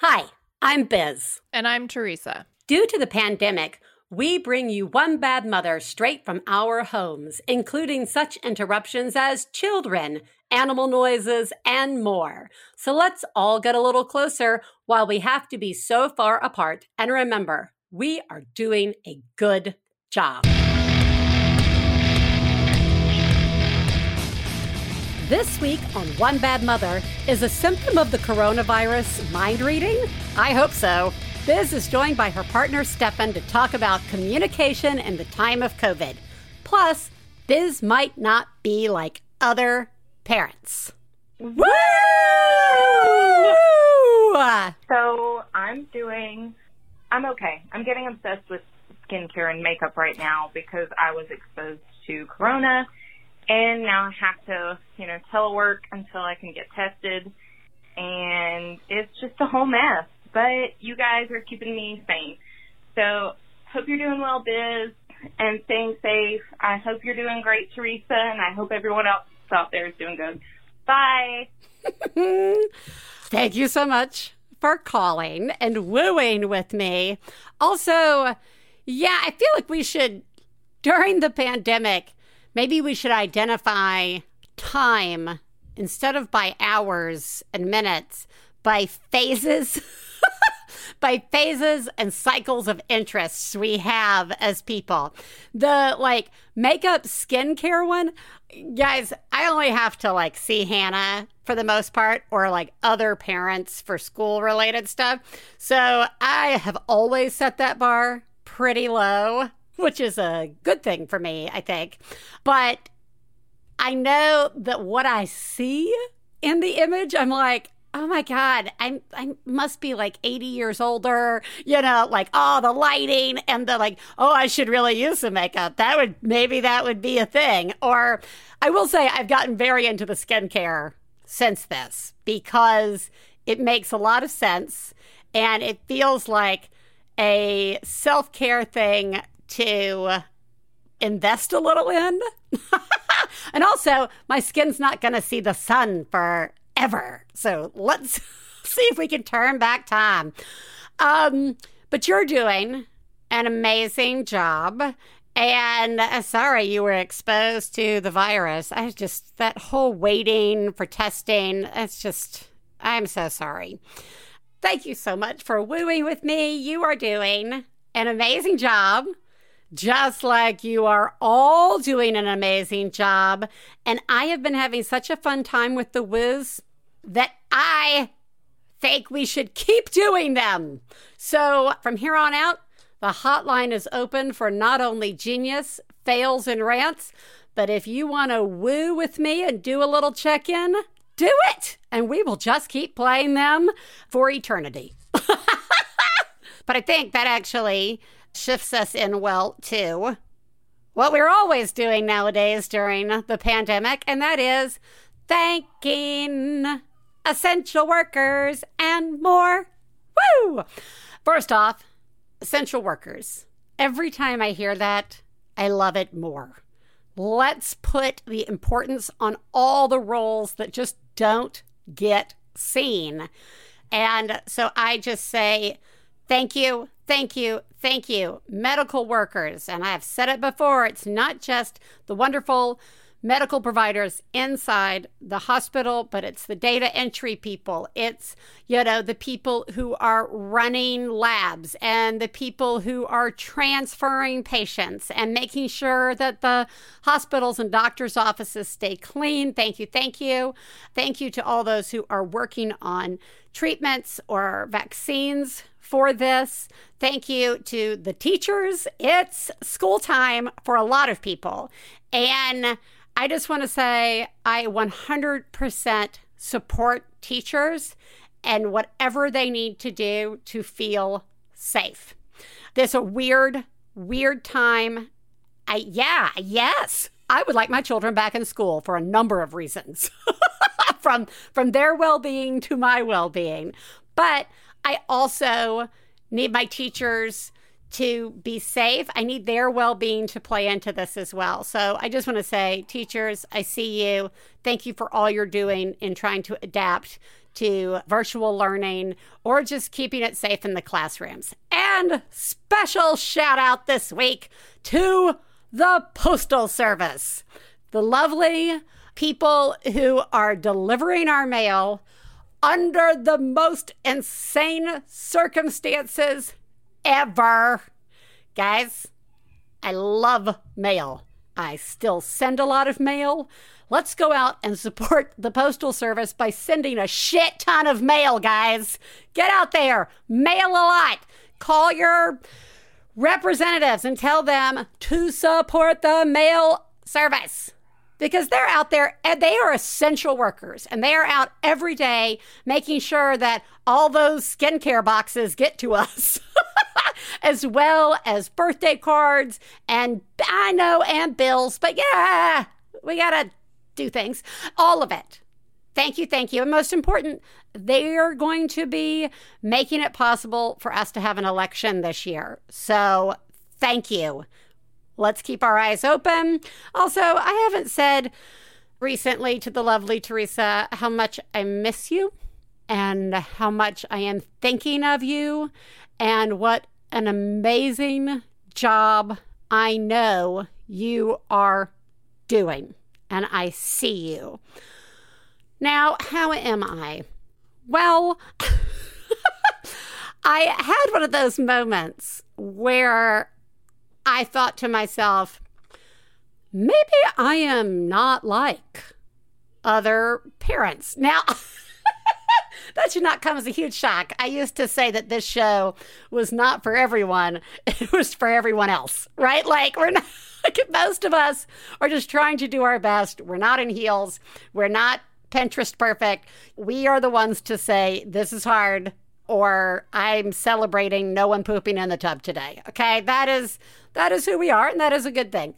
Hi, I'm Biz. And I'm Theresa. Due to the pandemic, we bring you One Bad Mother straight from our homes, including such interruptions as children, animal noises, and more. So let's all get a little closer while we have to be so far apart. And remember, we are doing a good job. This week on One Bad Mother is a symptom of the coronavirus mind reading? I hope so. Biz is joined by her partner Stefan to talk about communication in the time of COVID. Plus, Biz might not be like other parents. Woo! So I'm doing, I'm okay. I'm getting obsessed with skincare and makeup right now because I was exposed to corona and now I have to, you know, telework until I can get tested. And it's just a whole mess. But you guys are keeping me sane. So hope you're doing well, Biz, and staying safe. I hope you're doing great, Theresa, and I hope everyone else out there is doing good. Bye. Thank you so much for calling and wooing with me. Also, yeah, I feel like we should, during the pandemic, maybe we should identify time instead of by hours and minutes, by phases. by phases and cycles of interests we have as people. The like makeup skincare one, guys, I only have to like see Hannah for the most part or like other parents for school related stuff. So I have always set that bar pretty low which is a good thing for me, I think. But I know that what I see in the image, I'm like, oh my god i'm i must be like 80 years older you know like oh the lighting and the like oh i should really use some makeup that would maybe that would be a thing or i will say i've gotten very into the skincare since this because it makes a lot of sense and it feels like a self-care thing to invest a little in. and also, my skin's not going to see the sun forever. So let's see if we can turn back time. Um, but you're doing an amazing job. And uh, sorry you were exposed to the virus. I just, that whole waiting for testing, it's just, I'm so sorry. Thank you so much for wooing with me. You are doing an amazing job just like you are all doing an amazing job. And I have been having such a fun time with the Wiz that I think we should keep doing them. So from here on out, the hotline is open for not only genius, fails, and rants, but if you want to woo with me and do a little check in, do it! And we will just keep playing them for eternity. but I think that actually shifts us in well to what we're always doing nowadays during the pandemic, and that is thanking essential workers and more. Woo! First off, essential workers. Every time I hear that, I love it more. Let's put the importance on all the roles that just don't get seen. And so I just say, thank you, Thank you, thank you, medical workers. And I've said it before, it's not just the wonderful medical providers inside the hospital, but it's the data entry people. It's, you know, the people who are running labs and the people who are transferring patients and making sure that the hospitals and doctors' offices stay clean. Thank you, thank you. Thank you to all those who are working on treatments or vaccines for this. Thank you to the teachers. It's school time for a lot of people. And I just want to say I 100% support teachers and whatever they need to do to feel safe. This a weird, weird time. I yeah, yes. I would like my children back in school for a number of reasons. from from their well-being to my well-being. But I also need my teachers to be safe. I need their well being to play into this as well. So I just want to say, teachers, I see you. Thank you for all you're doing in trying to adapt to virtual learning or just keeping it safe in the classrooms. And special shout out this week to the Postal Service, the lovely people who are delivering our mail under the most insane circumstances ever. Guys, I love mail. I still send a lot of mail. Let's go out and support the Postal Service by sending a shit ton of mail, guys. Get out there, mail a lot. Call your representatives and tell them to support the mail service because they're out there and they are essential workers and they are out every day making sure that all those skincare boxes get to us. as well as birthday cards and I know and bills, but yeah, we gotta do things. All of it. Thank you, thank you. And most important, they are going to be making it possible for us to have an election this year. So thank you. Let's keep our eyes open. Also, I haven't said recently to the lovely Theresa how much I miss you and how much I am thinking of you and what an amazing job I know you are doing. And I see you. Now, how am I? Well, I had one of those moments where I thought to myself, maybe I am not like other parents. Now, that should not come as a huge shock. I used to say that this show was not for everyone, it was for everyone else, right? Like, we're not. Like most of us are just trying to do our best. We're not in heels. We're not Pinterest perfect. We are the ones to say, this is hard, or I'm celebrating no one pooping in the tub today. Okay. That is that is who we are, and that is a good thing.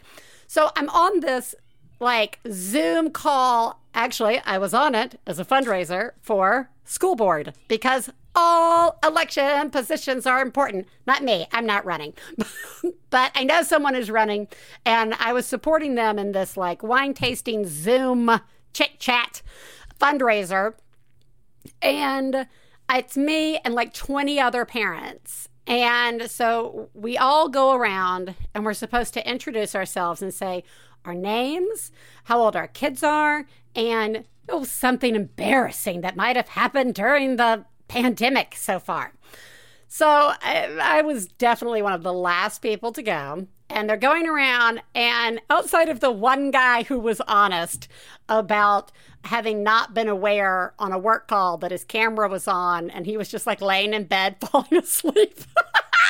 So I'm on this like Zoom call. Actually, I was on it as a fundraiser for school board because all election positions are important. Not me, I'm not running. but I know someone is running, and I was supporting them in this like wine tasting Zoom chit chat fundraiser. And it's me and like 20 other parents. And so we all go around and we're supposed to introduce ourselves and say our names, how old our kids are, and oh, something embarrassing that might have happened during the pandemic so far. So I, I, was definitely one of the last people to go. And they're going around, and outside of the one guy who was honest about having not been aware on a work call that his camera was on, and he was just like laying in bed falling asleep.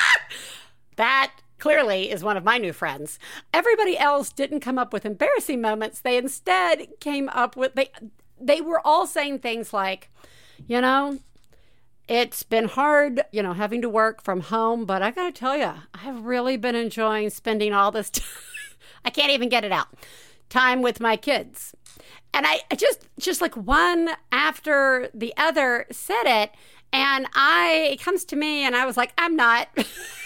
that clearly is one of my new friends. Everybody else didn't come up with embarrassing moments. They instead came up with they they were all saying things like, you know, it's been hard, you know, having to work from home, but I got to tell you, I've really been enjoying spending all this time. I can't even get it out. Time with my kids. And I, I just just like one after the other said it and I it comes to me and I was like, I'm not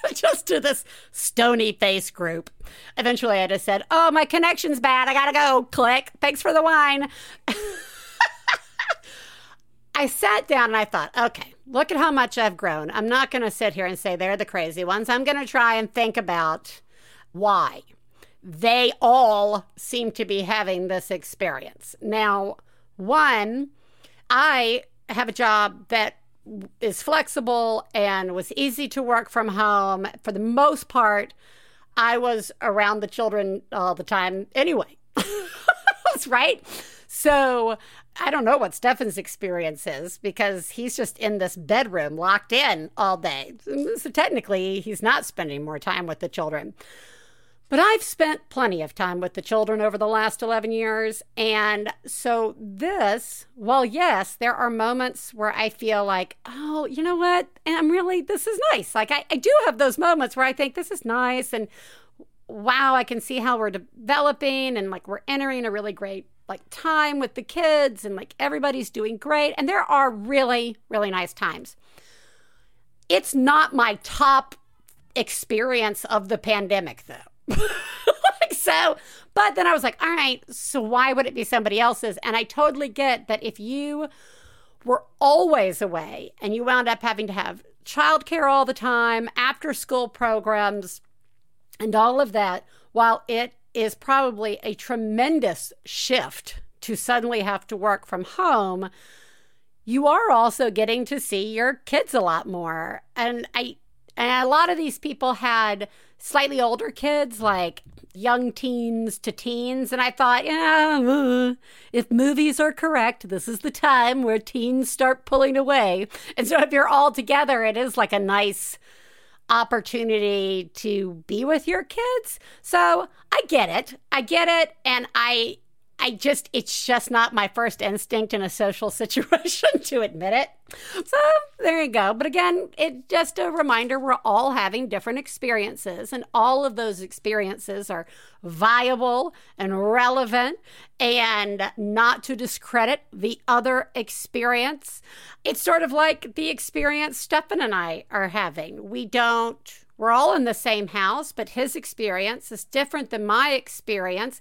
just to this stony face group. Eventually I just said, Oh, my connection's bad. I gotta go. Click. Thanks for the wine. I sat down and I thought, okay, look at how much I've grown. I'm not going to sit here and say they're the crazy ones. I'm going to try and think about why they all seem to be having this experience. Now, one, I have a job that is flexible and was easy to work from home. For the most part, I was around the children all the time anyway. That's right. So I don't know what Stefan's experience is because he's just in this bedroom locked in all day. So technically, he's not spending more time with the children. But I've spent plenty of time with the children over the last 11 years. And so, this, well, yes, there are moments where I feel like, oh, you know what? And I'm really, this is nice. Like, I, I do have those moments where I think this is nice. And wow, I can see how we're developing and like we're entering a really great like time with the kids and like everybody's doing great. And there are really, really nice times. It's not my top experience of the pandemic though. Like so, but then I was like, all right, so why would it be somebody else's? And I totally get that if you were always away and you wound up having to have childcare all the time, after school programs, and all of that, while it is probably a tremendous shift to suddenly have to work from home, you are also getting to see your kids a lot more. And I and a lot of these people had slightly older kids, like young teens to teens. And I thought, yeah, uh, if movies are correct, this is the time where teens start pulling away. And so if you're all together, it is like a nice opportunity to be with your kids. So I get it. I get it. And I I just, it's just not my first instinct in a social situation to admit it. So there you go. But again, it's just a reminder we're all having different experiences, and all of those experiences are viable and relevant, and not to discredit the other experience. It's sort of like the experience Stefan and I are having. We don't, we're all in the same house, but his experience is different than my experience.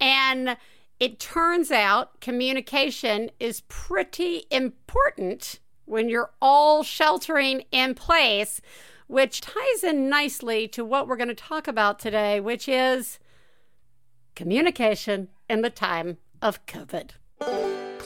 And it turns out communication is pretty important when you're all sheltering in place, which ties in nicely to what we're going to talk about today, which is communication in the time of COVID.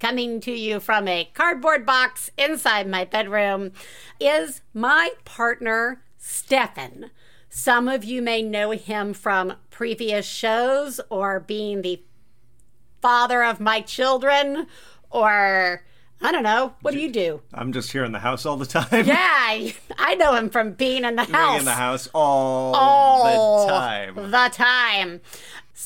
coming to you from a cardboard box inside my bedroom, is my partner, Stefan. Some of you may know him from previous shows or being the father of my children or I don't know. What do you do? I'm just here in the house all the time. Yeah, I know him from being in the Being house Being in the house all, all the time. The time.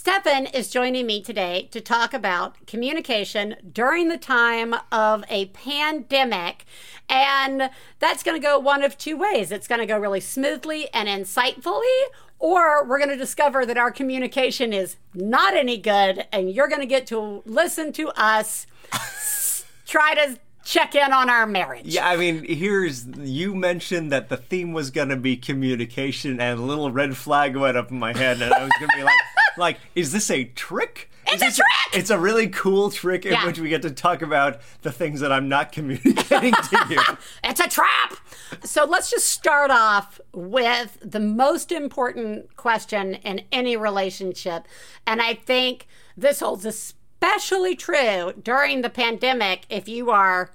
Stefan is joining me today to talk about communication during the time of a pandemic. And that's going to go one of two ways. It's going to go really smoothly and insightfully, or we're going to discover that our communication is not any good, and you're going to get to listen to us try to check in on our marriage. Yeah, I mean, here's you mentioned that the theme was going to be communication, and a little red flag went up in my head, and I was going to be like, like, is this a trick? It's a trick! It's a really cool trick in Yeah. which we get to talk about the things that I'm not communicating to you. It's a trap. So let's just start off with the most important question in any relationship. And I think this holds especially true during the pandemic if you are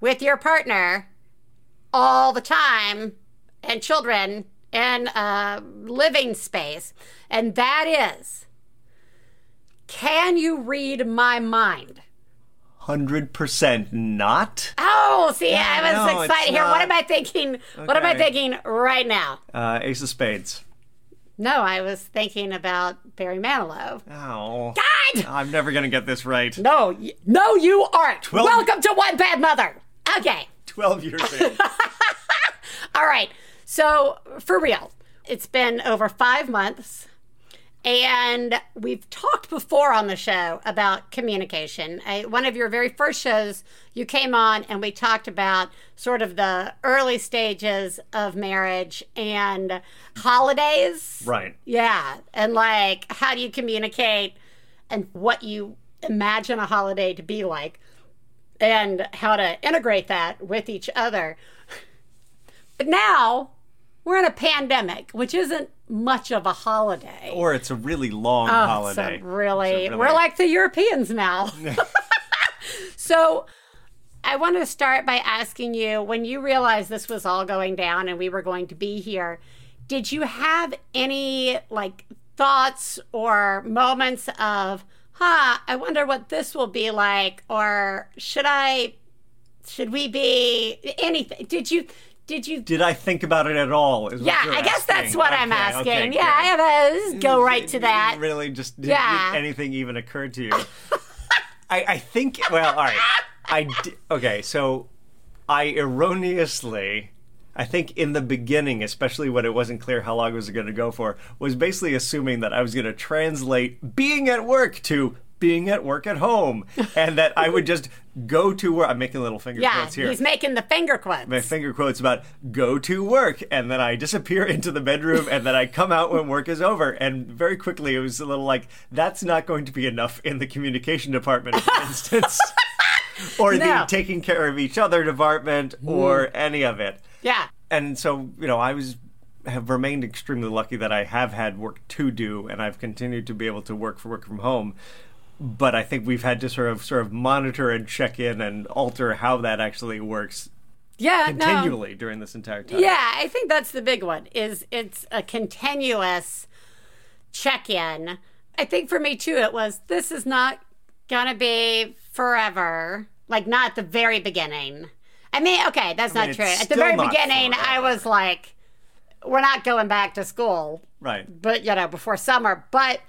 with your partner all the time and children in a living space. And that is can you read my mind? Hundred percent not. Oh, see, I was no, excited here. What am I thinking? What am I thinking right now? Uh, Ace of Spades. No, I was thinking about Barry Manilow. Oh, God! I'm never gonna get this right. No, y- no, you aren't. Twelve- Welcome to One Bad Mother. Okay. Twelve years in. All right. So, for real, it's been over five months. And we've talked before on the show about communication. I, one of your very first shows, you came on and we talked about sort of the early stages of marriage and holidays. right. Yeah. And like, how do you communicate and what you imagine a holiday to be like and how to integrate that with each other. But now we're in a pandemic, which isn't much of a holiday. Or it's a really long Oh, holiday. So really, It's a we're like the Europeans now. so I want to start by asking you when you realized this was all going down and we were going to be here, did you have any like thoughts or moments of, huh, I wonder what this will be like? Or should I, should we be anything? Did you, did you Did I think about it at all? yeah, I guess that's asking. what I'm asking. okay, yeah, I have a go right to that. Really, just did, Yeah. did anything even occurred to you? I, I think. Well, all right. I di- okay. So I erroneously, I think in the beginning, especially when it wasn't clear how long it was going to go for, was basically assuming that I was going to translate being at work to being at work at home, and that I would just go to work. I'm making little finger Yeah, quotes here. he's making the finger quotes. my finger quotes about go to work and then I disappear into the bedroom and then I come out when work is over and very quickly it was a little like that's not going to be enough in the communication department for instance or No. the taking care of each other department or mm-hmm. any of it yeah. and so you know I was have remained extremely lucky that I have had work to do and I've continued to be able to work for work from home but I think we've had to sort of sort of monitor and check in and alter how that actually works Yeah. no. continually during this entire time. Yeah, I think that's the big one. Is it's a continuous check-in. I think for me too, it was this is not gonna be forever. Like not at the very beginning. I mean, okay, that's mean, not true. At the very beginning, I was like, we're not going back to school, Right. but you know, before summer. But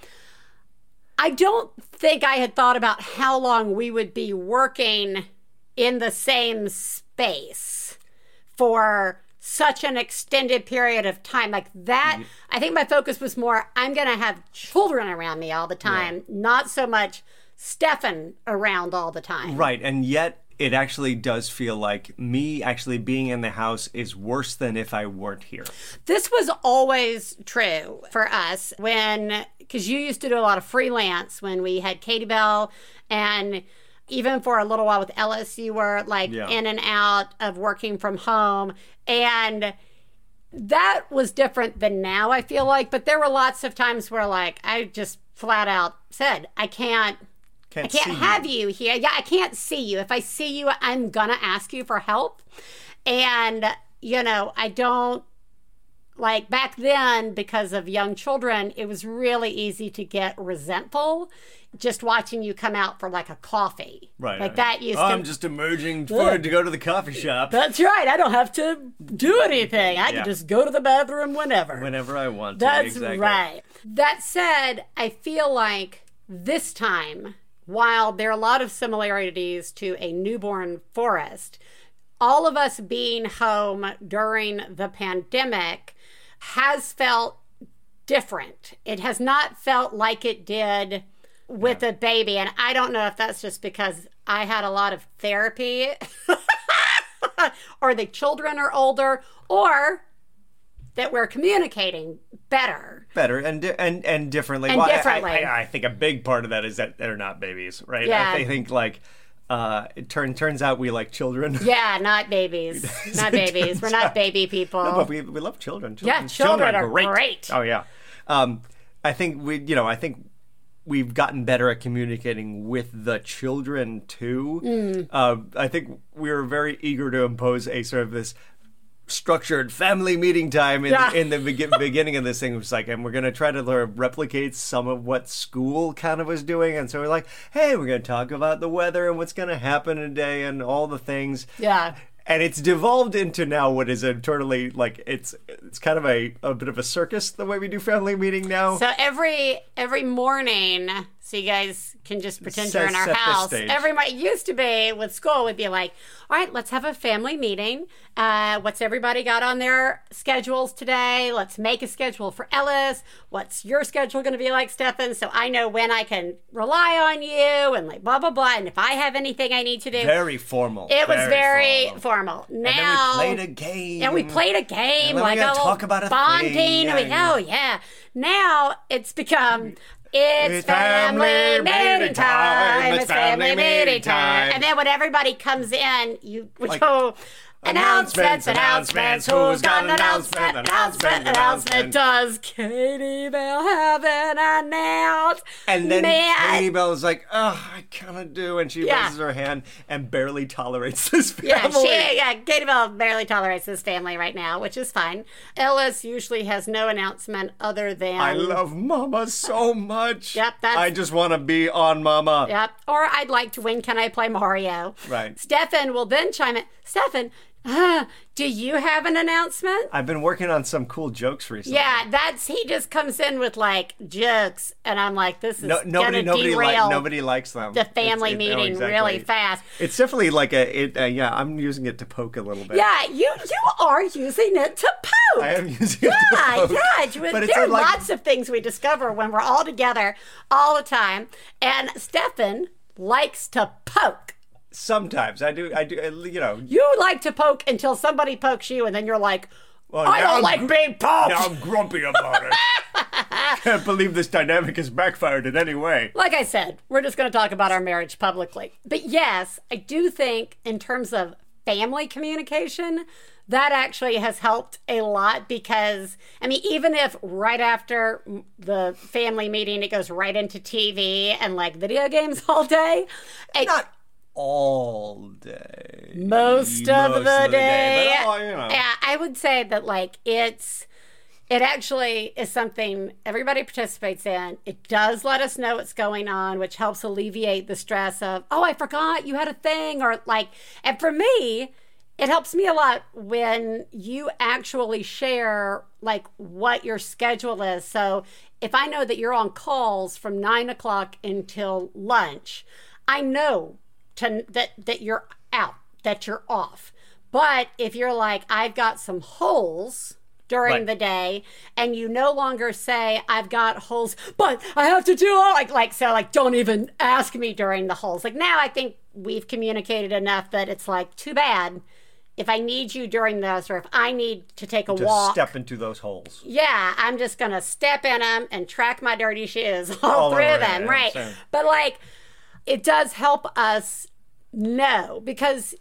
I don't think I had thought about how long we would be working in the same space for such an extended period of time. Like that, mm-hmm. I think my focus was more I'm going to have children around me all the time, not so much Stefan around all the time. Right. And yet it actually does feel like me actually being in the house is worse than if I weren't here. This was always true for us when, because you used to do a lot of freelance when we had Katie Bell, and even for a little while with Ellis, you were like Yeah. in and out of working from home. And that was different than now, I feel like. But there were lots of times where, like, I just flat out said, I can't. Can't, I can't have you. you here. Yeah, I can't see you. If I see you, I'm gonna ask you for help. And, you know, I don't like back then because of young children, it was really easy to get resentful just watching you come out for like a coffee. Right. Like right. that used oh, to I'm just emerging for to go to the coffee shop That's right. I don't have to do anything. I Yeah. can just go to the bathroom whenever. whenever I want to. That's exactly. right. That said, I feel like this time, while there are a lot of similarities to a newborn forest, all of us being home during the pandemic has felt different. It has not felt like it did with a baby. And I don't know if that's just because I had a lot of therapy or the children are older or that we're communicating better. Better and and and differently. And Well, I- differently. I, I, I think a big part of that is that they're not babies, right? Yeah. I think like uh, it turn, turns out we like children. Yeah, not babies. Not babies. We're not baby people. No, but we, we love children. Yeah, children are great. Oh yeah. Um, I think we, you know, I think we've gotten better at communicating with the children too. Mm. Uh, I think we were very eager to impose a sort of this structured family meeting time in, Yeah. in the begin beginning of this thing. It was like, and we're going to try to sort of replicate some of what school kind of was doing. And so we're like, hey, we're going to talk about the weather and what's going to happen today and all the things yeah. and it's devolved into now what is a totally like it's it's kind of a, a bit of a circus the way we do family meeting now So every every morning, so you guys can just pretend Set- you're in our house. stage. Every mo- it used to be with school would be like, all right, let's have a family meeting. Uh, what's everybody got on their schedules today? Let's make a schedule for Ellis. What's your schedule going to be like, Stefan? So I know when I can rely on you and like blah blah blah. And if I have anything I need to do, very formal it was very formal. formal. Now and then we played a game and we played a game we like little talk about a bonding. thing. and we- Yeah, oh yeah. Now it's become it's, family, meeting time. It's family meeting time. And then when everybody comes in, you Like, go. Announcements, announcements, who's got an announcement, announcement, announcement. Does Katie Bell have an announcement? and then. Katie Bell is like, "Oh, I kind of do," and she Yeah. raises her hand and barely tolerates this family. Yeah, she, yeah, Katie Bell barely tolerates this family right now, which is fine. Ellis usually has no announcement other than I love Mama so much. Yep, that's- I just want to be on Mama. Yep. Or I'd like to win. Can I play Mario? Right. Stefan will then chime in. Stefan, Do you have an announcement? I've been working on some cool jokes recently. Yeah, that's he just comes in with like jokes, and I'm like, this is No, nobody, nobody, derail li- nobody likes them. the It's- family it- no, meeting exactly. really fast. It's definitely like a. It, uh, yeah, I'm using it to poke a little bit. Yeah, you you are using it to poke. I am using it to Yeah, poke. yeah. you- But there are like- lots of things we discover when we're all together all the time. And Stefan likes to poke. Sometimes I do. I do. You know. You like to poke until somebody pokes you, and then you're like, Well, I don't I'm like gr- being poked. Now I'm grumpy about it. Can't believe this dynamic has backfired in any way. like I said, we're just going to talk about our marriage publicly. But yes, I do think in terms of family communication, that actually has helped a lot because, I mean, even if right after the family meeting it goes right into TV and like video games all day, it- Not all day. most of Most the day. but, oh, you know. Yeah, I would say that like it's it actually is something everybody participates in. It does let us know what's going on, which helps alleviate the stress of, oh, I forgot you had a thing, or like, and for me, it helps me a lot when you actually share like what your schedule is. So if I know that you're on calls from nine o'clock until lunch, I know to, that that you're out, that you're off. But if you're like, I've got some holes during Right. the day, and you no longer say, I've got holes, but I have to do all like like so like don't even ask me during the holes. Like now I think we've communicated enough that it's like too bad if I need you during those or if I need to take a to walk. step into those holes. Yeah, I'm just gonna step in them and track my dirty shoes all, All through them, right? But like, it does help us know because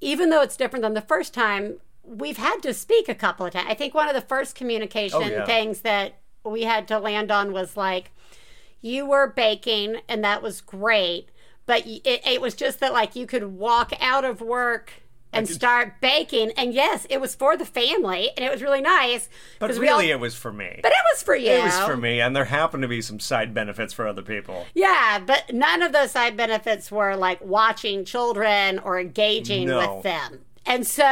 even though it's different than the first time, we've had to speak a couple of times. I think one of the first communication Oh, yeah. things that we had to land on was like, you were baking and that was great, but it, it was just that like you could walk out of work. And start baking, and yes, it was for the family, and it was really nice. But we all- really, it was for me. but it was for you. It was for me, and there happened to be some side benefits for other people. Yeah, but none of those side benefits were like watching children or engaging No. with them. And so,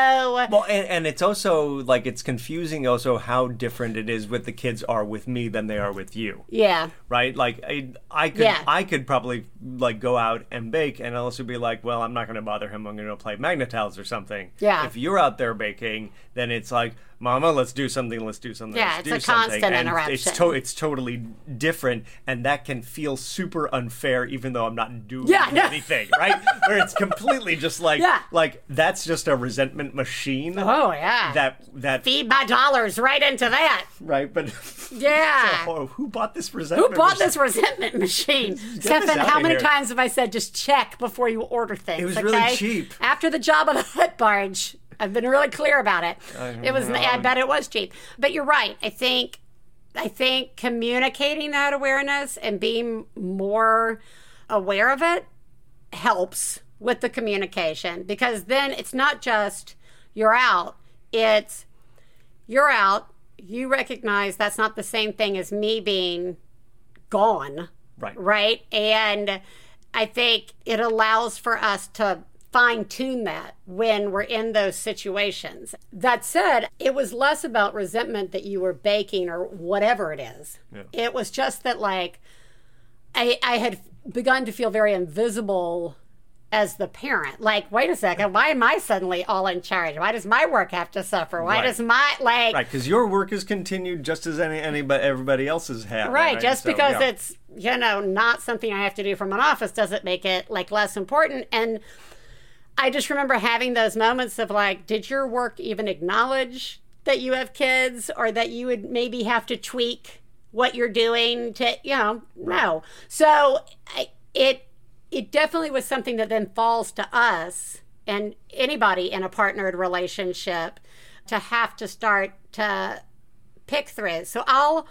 Well, and, and it's also like it's confusing also how different it is with the kids are with me than they are with you. yeah, right? Like I, I could, Yeah. I could probably like go out and bake, and also be like, well, I'm not going to bother him. I'm going to play Magna-Tiles or something. Yeah. If you're out there baking, then it's like, Mama, let's do something. Let's do something. Yeah, let's it's do a something. constant and interruption. It's to- it's totally different, and that can feel super unfair, even though I'm not doing Yeah, no. anything, right? Where it's completely just like, Yeah. like that's just a resentment machine. oh yeah, That that feed my dollars right into that. right, but Yeah. oh, who bought this resentment? Who bought machine? this resentment machine? Stefan, how of many times have I said just check before you order things? It was really okay? cheap. After the job of the Hut Barge, I've been really clear about it. It was, I bet it was cheap. But you're right. I think, I think communicating that awareness and being more aware of it helps with the communication because then it's not just you're out, it's you're out, you recognize that's not the same thing as me being gone, Right. right? And I think it allows for us to fine tune that when we're in those situations. That said, it was less about resentment that you were baking or whatever it is. It was just that, like, I, I had begun to feel very invisible as the parent. Like, wait a second, why am I suddenly all in charge? Why does my work have to suffer? Why Right. does my, like, Right, because your work is continued just as any anybody everybody else's has. Right, just So, because yeah. it's you know not something I have to do from an office doesn't make it like less important. And I just remember having those moments of like, did your work even acknowledge that you have kids, or that you would maybe have to tweak what you're doing to you know no. So I, it it definitely was something that then falls to us and anybody in a partnered relationship to have to start to pick through. So I'll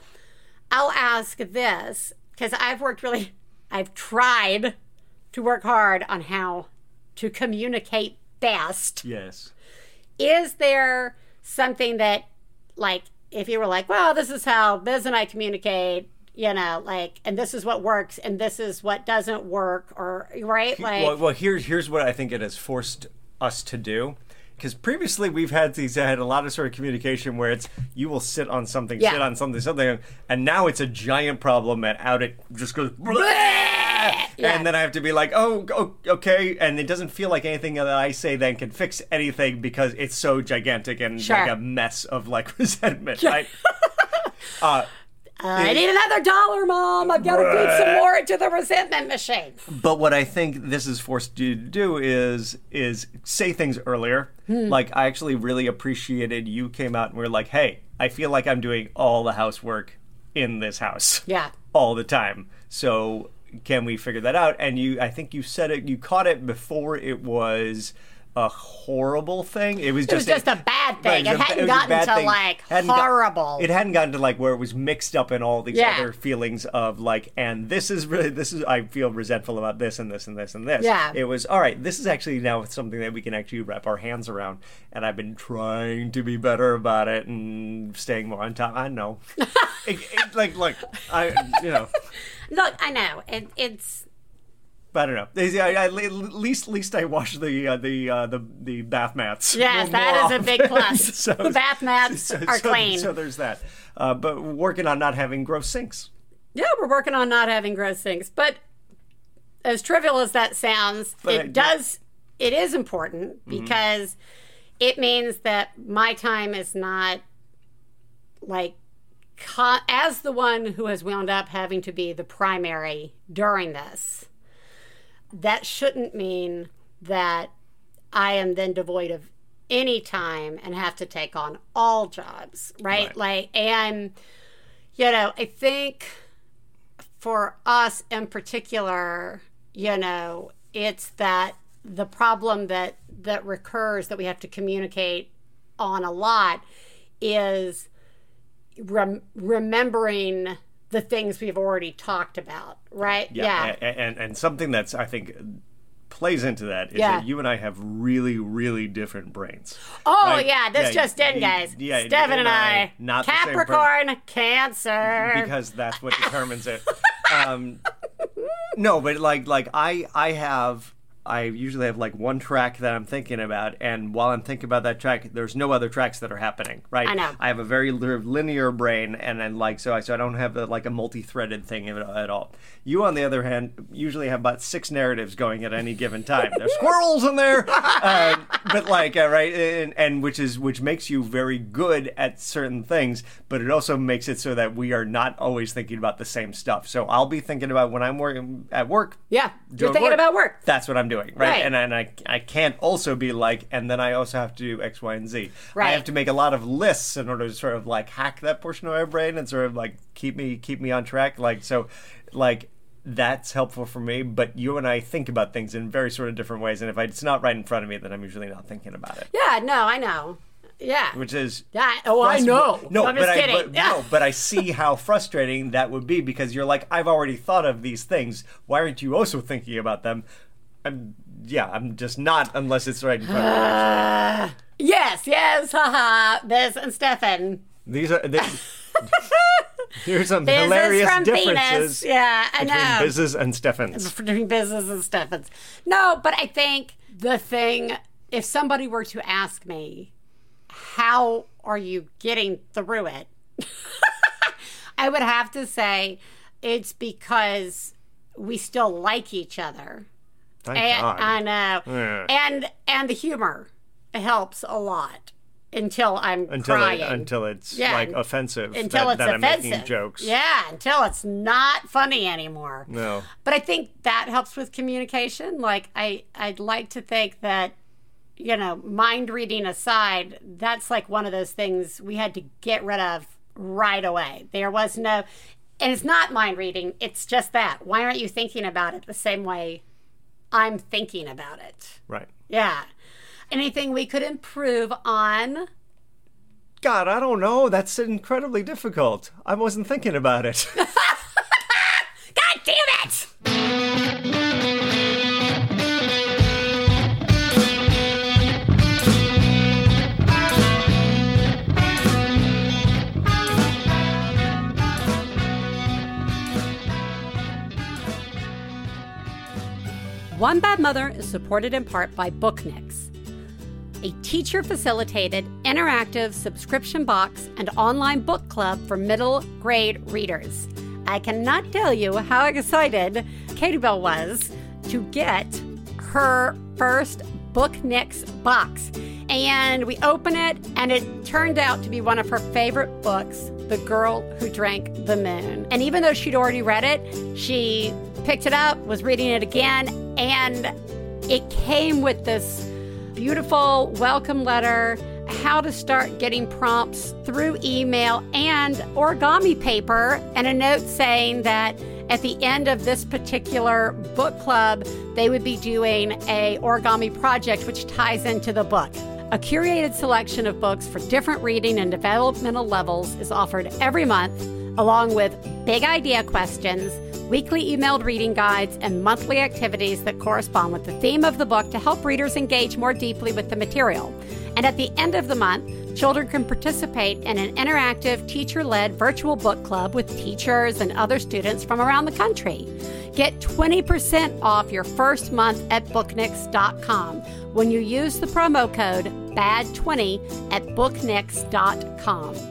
I'll ask this because I've worked really, I've tried to work hard on how to communicate best. yes. Is there something that, like, if you were like, well, this is how Biz and I communicate, you know, like, and this is what works and this is what doesn't work, or, right? Like, Well, well, here's here's what I think it has forced us to do because previously we've had these I had a lot of sort of communication where it's you will sit on something, Yeah. sit on something, something, and now it's a giant problem and out it just goes. And then I have to be like, oh, okay, and it doesn't feel like anything that I say then can fix anything because it's so gigantic and Sure. like a mess of like resentment, right? uh, I need another dollar, Mom. I've got to feed some more into the resentment machine. But what I think this is forced you to do is is say things earlier. Hmm. Like I actually really appreciated you came out and we were like, "Hey, I feel like I'm doing all the housework in this house Yeah. all the time. So can we figure that out?" And you, I think you said it. You caught it before it was a horrible thing. It was just, It was just just a bad thing. Right, It a- hadn't a gotten to thing. like Hadn't got- horrible. it hadn't gotten to like where it was mixed up in all these Yeah. other feelings of like, and this is really this is I feel resentful about this and this and this and this. Yeah. It was all right. This is actually now something that we can actually wrap our hands around, and I've been trying to be better about it and staying more on top. I know, it, it, like like I you know. Look, I know. It, it's I don't know. I- I- At least, least I wash the uh, the uh, the the bath mats. Yes, that is a big often. plus. The bath mats are clean. So there's that. Uh, but working on not having gross sinks. yeah, we're working on not having gross sinks. But as trivial as that sounds, But it I- does. It is important Mm-hmm. because it means that my time is not like co- as the one who has wound up having to be the primary during this. That shouldn't mean that I am then devoid of any time and have to take on all jobs, right? Right. Like, and, you know, I think for us in particular, you know, it's that the problem that that recurs that we have to communicate on a lot is rem- remembering the things we've already talked about, right? Yeah. a- And, and something that's I think plays into that is Yeah. that you and I have really really different brains. Oh Right? yeah, this Yeah, just in, guys. yeah, Stefan and and I, I, not the same per- Capricorn, Cancer. because that's what determines it. Um, no, but like like I I have I usually have like one track that I'm thinking about, and while I'm thinking about that track, there's no other tracks that are happening. Right? I know. I have a very linear brain, and then like so I so I don't have a, like a multi-threaded thing at all. You, on the other hand, usually have about six narratives going at any given time. There's squirrels in there, uh, but like uh, right, and, and which is which makes you very good at certain things, but it also makes it so that we are not always thinking about the same stuff. So I'll be thinking about when I'm working at work. yeah, you're thinking about work. That's what I'm doing, right? Right. And and I I can't also be like, and then I also have to do X, Y, and Z. Right. I have to make a lot of lists in order to sort of like hack that portion of my brain and sort of like keep me keep me on track. Like so, like that's helpful for me. But you and I think about things in very sort of different ways, and if it's not right in front of me, then I'm usually not thinking about it. Yeah, no, I know. Yeah. Which is Yeah, oh, I know. No, I'm but I but, no, but I see how frustrating that would be because you're like, I've already thought of these things. Why aren't you also thinking about them? I'm yeah, I'm just not unless it's right in front of me. Yes, yes, haha. Biz and Stefan. These are they, here's some Biz hilarious from differences Venus. Yeah, I between know. Biz's and Stefan's. between business and Stefan's. No, but I think the thing, if somebody were to ask me, how are you getting through it? I would have to say it's because we still like each other. Thank And God. I know. Yeah. And and the humor helps a lot until I'm until crying. it, until it's Yeah, like offensive until that, it's that offensive. I'm making jokes. Yeah, until it's not funny anymore. No. But I think that helps with communication. Like I I'd like to think that you know, mind reading aside, that's like one of those things we had to get rid of right away. There was no and it's not mind reading, it's just that. Why aren't you thinking about it the same way I'm thinking about it? Right. Yeah. Anything we could improve on? God, I don't know. That's incredibly difficult. I wasn't thinking about it. God damn it! One Bad Mother is supported in part by Book Nicks. a teacher facilitated interactive subscription box and online book club for middle grade readers. I cannot tell you how excited Katie Bell was to get her first Book Nicks box. And we open it, and it turned out to be one of her favorite books, The Girl Who Drank the Moon. And even though she'd already read it, she picked it up, was reading it again, and it came with this beautiful welcome letter how to start getting prompts through email and origami paper, and a note saying that at the end of this particular book club, they would be doing a origami project which ties into the book. A curated selection of books for different reading and developmental levels is offered every month, along with big idea questions, weekly emailed reading guides, and monthly activities that correspond with the theme of the book to help readers engage more deeply with the material. And at the end of the month, children can participate in an interactive, teacher led virtual book club with teachers and other students from around the country. Get 20% off your first month at booknicks.com when you use the promo code BAD20 at booknicks.com.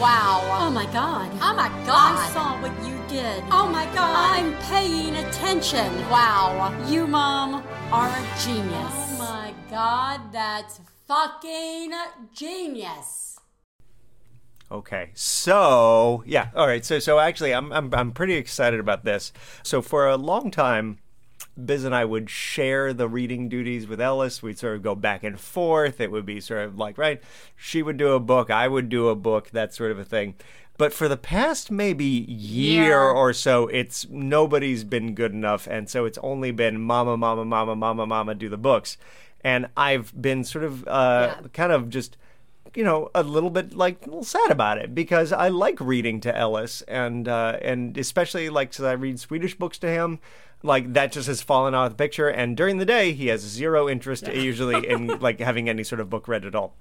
Wow. Oh my God. Oh my God. I saw what you did. Oh my god. I'm paying attention. wow. You, Mom, are a genius. Oh my god, that's fucking genius. Okay, so yeah, all right. So so actually, I'm I'm I'm pretty excited about this. So for a long time, Biz and I would share the reading duties with Ellis. We'd sort of go back and forth. It would be sort of like right, she would do a book, I would do a book, that sort of a thing. But for the past maybe year Year. or so, it's nobody's been good enough, and so it's only been mama, mama, mama, mama, mama do the books, and I've been sort of uh, Yeah. kind of just you know, a little bit like a little sad about it because I like reading to Ellis and uh, and especially like 'cause I read Swedish books to him. Like that just has fallen out of the picture, and during the day he has zero interest usually in like having any sort of book read at all.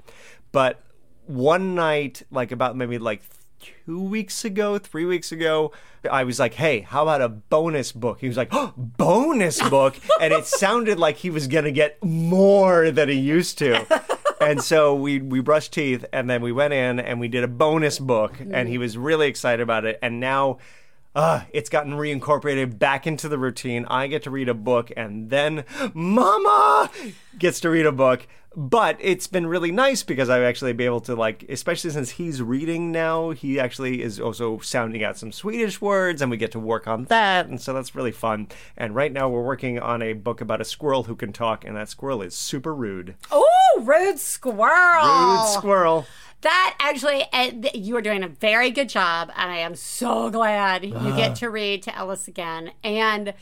But one night, like about maybe like two weeks ago, three weeks ago, I was like, "Hey, how about a bonus book?" He was like, oh, "Bonus book," and it sounded like he was gonna get more than he used to. And so we we brushed teeth, and then we went in and we did a bonus book, and he was really excited about it. And now. Uh, it's gotten reincorporated back into the routine. I get to read a book, and then Mama gets to read a book. But it's been really nice because I've actually been able to like, especially since he's reading now, he actually is also sounding out some Swedish words, and we get to work on that, and so that's really fun. And right now we're working on a book about a squirrel who can talk, and that squirrel is super rude. Oh, rude squirrel. Rude squirrel. That actually, uh, you are doing a very good job, and I am so glad you get to read to Ellis again. And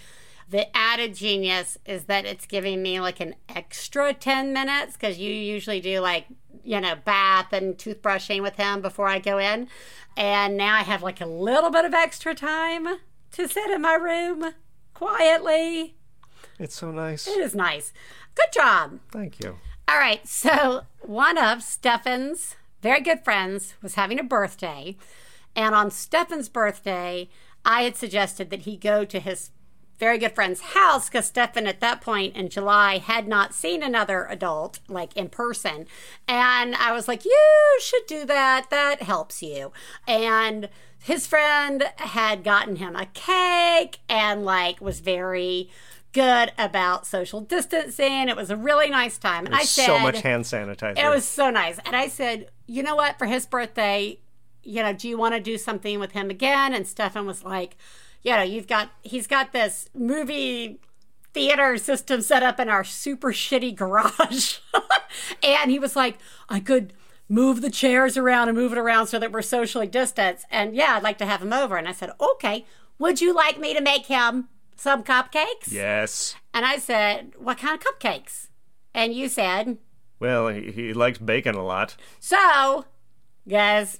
the added genius is that it's giving me like an extra 10 minutes because you usually do like, you know, bath and toothbrushing with him before I go in. And now I have like a little bit of extra time to sit in my room quietly. It's so nice. It is nice. Good job. Thank you. All right, so one of Stefan's very good friends was having a birthday, and on Stefan's birthday, I had suggested that he go to his very good friend's house because Stefan at that point in July had not seen another adult like in person. And I was like, you should do that. That helps you. And his friend had gotten him a cake and like was very good about social distancing. It was a really nice time. And I said so much hand sanitizer. it was so nice. And I said, you know what, for his birthday, you know, do you want to do something with him again? And Stefan was like, you know, you've got, he's got this movie theater system set up in our super shitty garage. and he was like, I could move the chairs around and move it around so that we're socially distanced. And yeah, I'd like to have him over. And I said, okay, would you like me to make him some cupcakes? yes. And I said, what kind of cupcakes? And you said, Well, he, he likes bacon a lot. So, guys,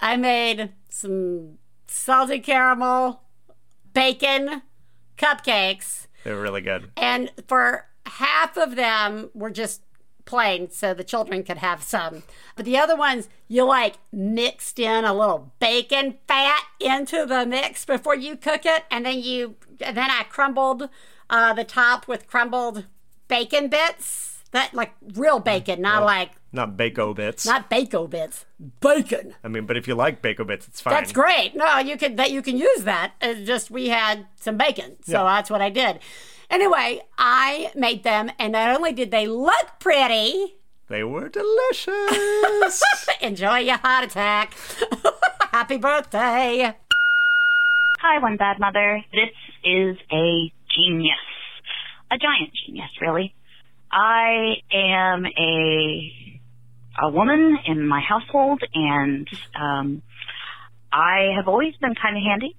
I made some salted caramel bacon cupcakes. They were really good. and for half of them were just plain so the children could have some. But the other ones, you like mixed in a little bacon fat into the mix before you cook it, and then you, and then I crumbled uh, the top with crumbled bacon bits. That like real bacon, not like Not bacon bits. not bacon bits, bacon. I mean, but if you like bacon bits, it's fine. That's great. No, you could that you can use that. It's just we had some bacon, so Yeah. that's what I did. Anyway, I made them, and not only did they look pretty, They were delicious. enjoy your heart attack. Happy birthday! Hi, One Bad Mother. This is a genius. A giant genius, really. I am a a woman in my household and um I have always been kind of handy.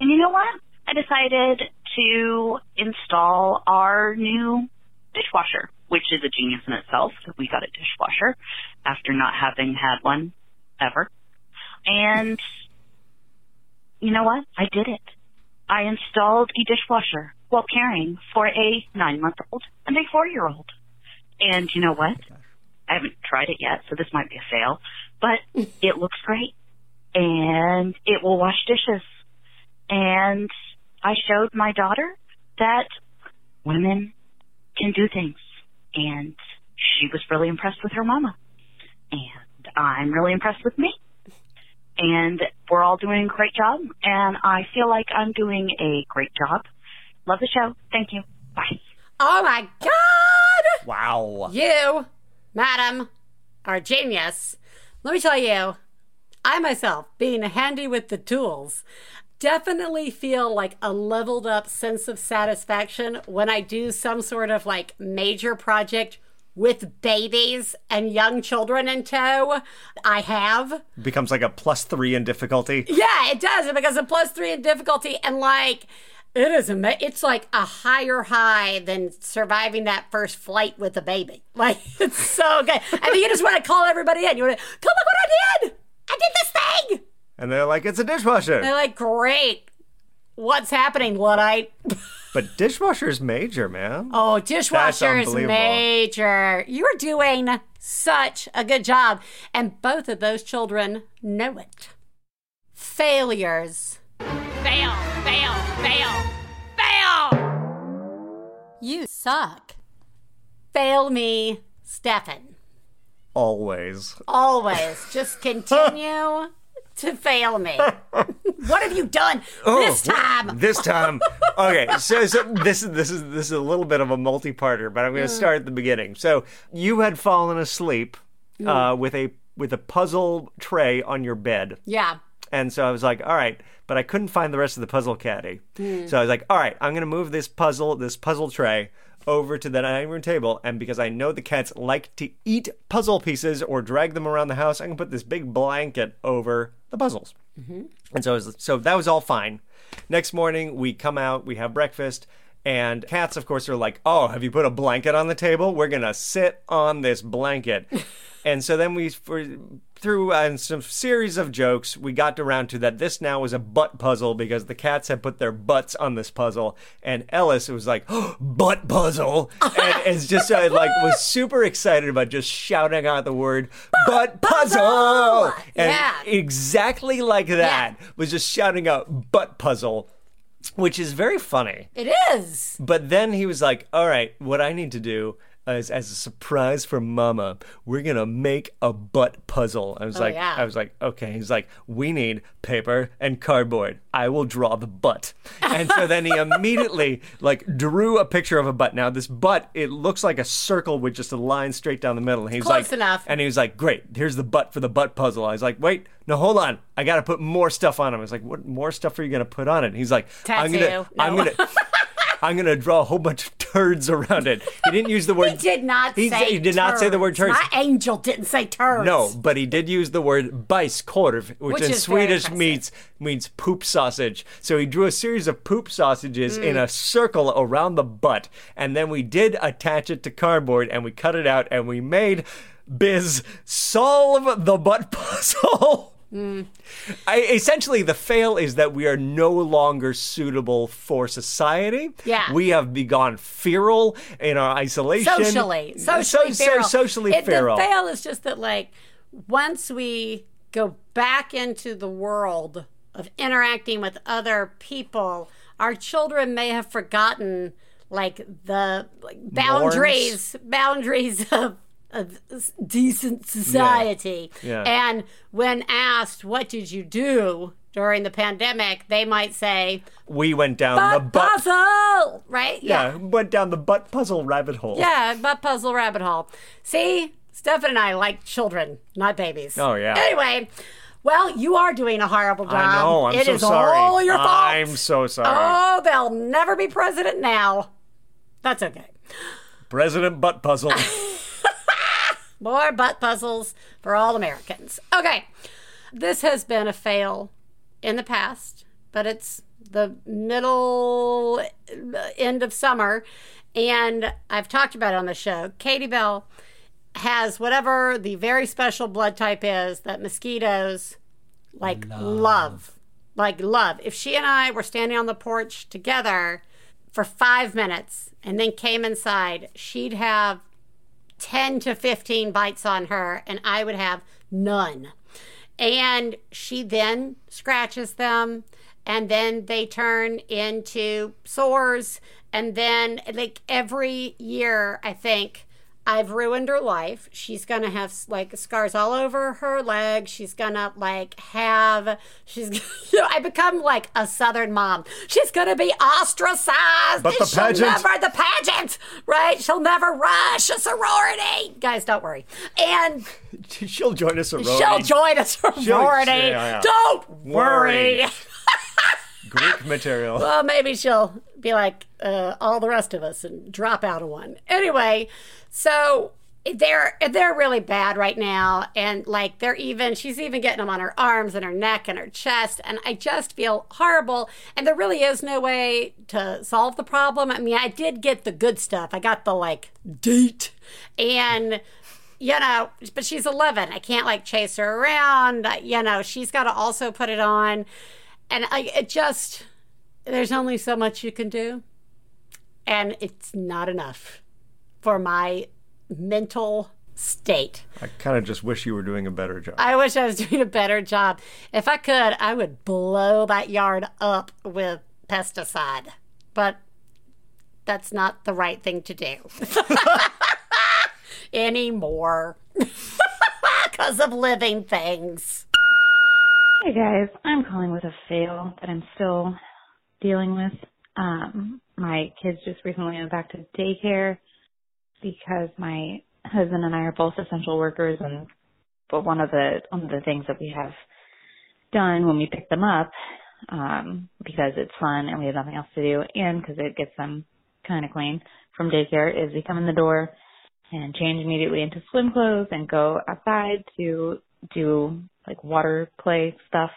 And you know what? I decided to install our new dishwasher, which is a genius in itself. We got a dishwasher after not having had one ever. And you know what? I did it. I installed a dishwasher while caring for a nine month old and a four year old. And you know what? I haven't tried it yet, so this might be a fail, but it looks great. And it will wash dishes. And I showed my daughter that women can do things. And she was really impressed with her mama. And I'm really impressed with me and we're all doing a great job. And I feel like I'm doing a great job. Love the show. Thank you. Bye. Oh my God! wow. You, madam, are genius. Let me tell you, I myself, being handy with the tools, definitely feel like a leveled up sense of satisfaction when I do some sort of like major project with babies and young children in tow. I have. Becomes like a plus three in difficulty. Yeah, it does. It becomes a plus three in difficulty, and like it is ama- It's like a higher high than surviving that first flight with a baby. Like it's so good. I mean, you just want to call everybody in. You want to come look what I did. I did this thing. And they're like, it's a dishwasher. They're like, great. What's happening, Luddite? But dishwasher's major, man. Oh, dishwasher is major. You're doing such a good job. And both of those children know it. Failures. Fail, fail, fail, fail! You suck. Fail me, Stefan. Always. Always. Just continue to fail me. what have you done this Oh, time? This time. Okay, so, so this is this is this is a little bit of a multi-parter, but I'm going to start at the beginning. So you had fallen asleep uh, with a with a puzzle tray on your bed. Yeah. And so I was like, all right, but I couldn't find the rest of the puzzle caddy. Hmm. So I was like, all right, I'm going to move this puzzle, this puzzle tray over to the dining room table. And because I know the cats like to eat puzzle pieces or drag them around the house, I can put this big blanket over the puzzles. Mm-hmm. And so, was, so that was all fine. Next morning, we come out, we have breakfast, and cats, of course, are like, "Oh, have you put a blanket on the table? We're gonna sit on this blanket." and so then we, for, through uh, some series of jokes, we got around to that. This now was a butt puzzle because the cats had put their butts on this puzzle, and Ellis was like, oh, "Butt puzzle," and it's just uh, like was super excited about just shouting out the word "butt puzzle," and Yeah. exactly like that was just shouting out "butt puzzle." Which is very funny. It is. But then he was like, all right, what I need to do is as a surprise for mama, we're going to make a butt puzzle. I was oh, like, yeah. I was like, okay. He's like, we need paper and cardboard. I will draw the butt. And so then he immediately like drew a picture of a butt. Now this butt, it looks like a circle with just a line straight down the middle. And he was Close like, enough. And he was like, great, here's the butt for the butt puzzle. I was like, wait, no, hold on. I got to put more stuff on him. I was like, what more stuff are you going to put on it? And he's like, I'm going to, Tattoo. I'm to, I'm gonna draw a whole bunch of turds around it. He didn't use the word. He did not He, say he did not say the word turds. turds. My angel didn't say turds. No, but he did use the word bajskorv, which, Which in Swedish means means poop sausage. So he drew a series of poop sausages in Mm. a circle around the butt, and then we did attach it to cardboard, and we cut it out, and we made Biz solve the butt puzzle. Mm. I, essentially, the fail is that we are no longer suitable for society. Yeah. we have begun feral in our isolation. socially, socially So- so- feral. socially It- feral. The fail is just that, like, once we go back into the world of interacting with other people, our children may have forgotten, like, the like, boundaries, boundaries of. Of decent society. Yeah. And when asked, what did you do during the pandemic, they might say, we went down the butt butt. puzzle, right? Yeah, went down the butt puzzle rabbit hole. Yeah, butt puzzle rabbit hole. See, Stefan and I like children, not babies. Oh, yeah. Anyway, well, you are doing a horrible job. I know. I'm It so is sorry. all your fault. I'm so sorry. Oh, they'll never be president now. That's okay. President Butt Puzzle. More butt puzzles for all Americans. Okay. This has been a fail in the past, but it's the middle uh, end of summer. And I've talked about it on the show. Katie Bell has whatever the very special blood type is that mosquitoes like love. Like love. If she and I were standing on the porch together for five minutes and then came inside, she'd have 10 to 15 bites on her, and I would have none. And she then scratches them, and then they turn into sores. And then, like every year, I think I've ruined her life. She's gonna have like scars all over her legs. She's gonna like have, she's, you know, I become like a Southern mom. She's gonna be ostracized. But the and she'll pageant- never the pageant, right? She'll never rush a sorority. Guys, don't worry. And She'll join us sorority. she'll join a sorority. yeah, yeah. Don't worry. Worry. Greek material. well, maybe she'll be like uh, all the rest of us and drop out of one. Anyway, so they're they're really bad right now, and like they're even she's even getting them on her arms and her neck and her chest, and I just feel horrible. And there really is no way to solve the problem. I mean, I did get the good stuff. I got the like date and you know, but she's 11. I can't like chase her around. You know, she's got to also put it on. And I, it just, there's only so much you can do. And it's not enough for my mental state. I kind of just wish you were doing a better job. I wish I was doing a better job. If I could, I would blow that yard up with pesticide. But that's not the right thing to do anymore because of living things. Hey guys, I'm calling with a fail that I'm still dealing with. Um, my kids just recently went back to daycare because my husband and I are both essential workers, and but one of the one of the things that we have done when we pick them up, um, because it's fun and we have nothing else to do, and because it gets them kind of clean from daycare, is we come in the door and change immediately into swim clothes and go outside to do like water play stuff.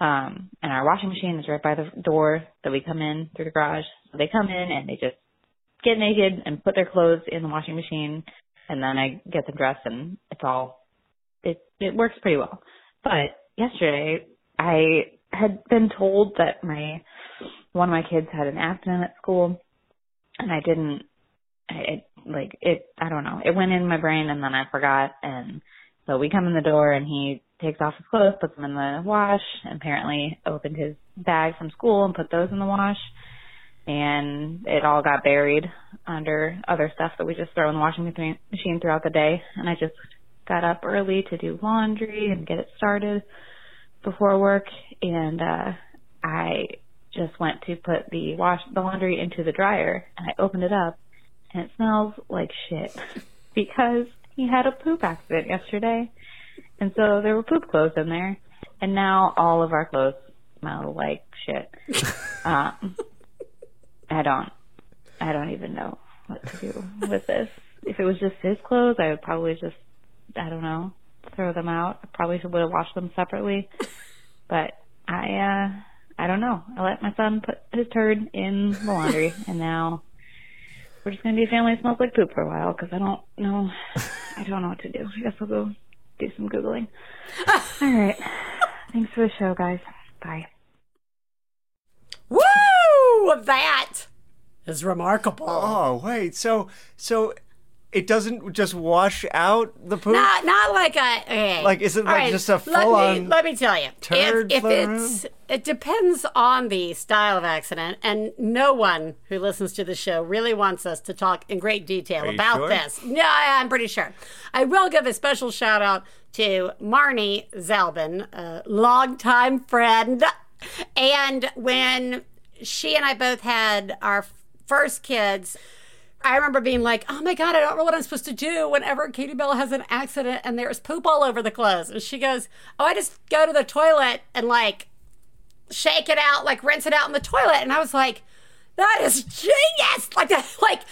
Um, and our washing machine is right by the door that we come in through the garage. So they come in and they just get naked and put their clothes in the washing machine and then I get them dressed and it's all it it works pretty well. But yesterday I had been told that my one of my kids had an accident at school and I didn't I it, like it I don't know. It went in my brain and then I forgot and so we come in the door and he takes off his clothes, puts them in the wash, and apparently opened his bag from school and put those in the wash. And it all got buried under other stuff that we just throw in the washing machine throughout the day. And I just got up early to do laundry and get it started before work. And, uh, I just went to put the wash, the laundry into the dryer and I opened it up and it smells like shit because he had a poop accident yesterday. And so there were poop clothes in there. And now all of our clothes smell like shit. um, I don't. I don't even know what to do with this. If it was just his clothes, I would probably just, I don't know, throw them out. I probably would have washed them separately. But I, uh, I don't know. I let my son put his turd in the laundry, and now we're just gonna be a family that smells like poop for a while because I don't know. I don't know what to do. I guess I'll go do some googling. All right. Thanks for the show, guys. Bye. Woo! Of that is remarkable. Oh wait, so so it doesn't just wash out the poop. Not, not like a. Okay. Like, is it like just a let me- full-on Let me tell you. if, if it's, it depends on the style of accident, and no one who listens to the show really wants us to talk in great detail about sure? this. No, I'm pretty sure. I will give a special shout out to Marnie Zalbin, a longtime friend, and when she and I both had our first kids. I remember being like, oh my God, I don't know what I'm supposed to do whenever Katie Bell has an accident and there's poop all over the clothes. And she goes, oh, I just go to the toilet and like shake it out, like rinse it out in the toilet. And I was like, that is genius. Like, that, like,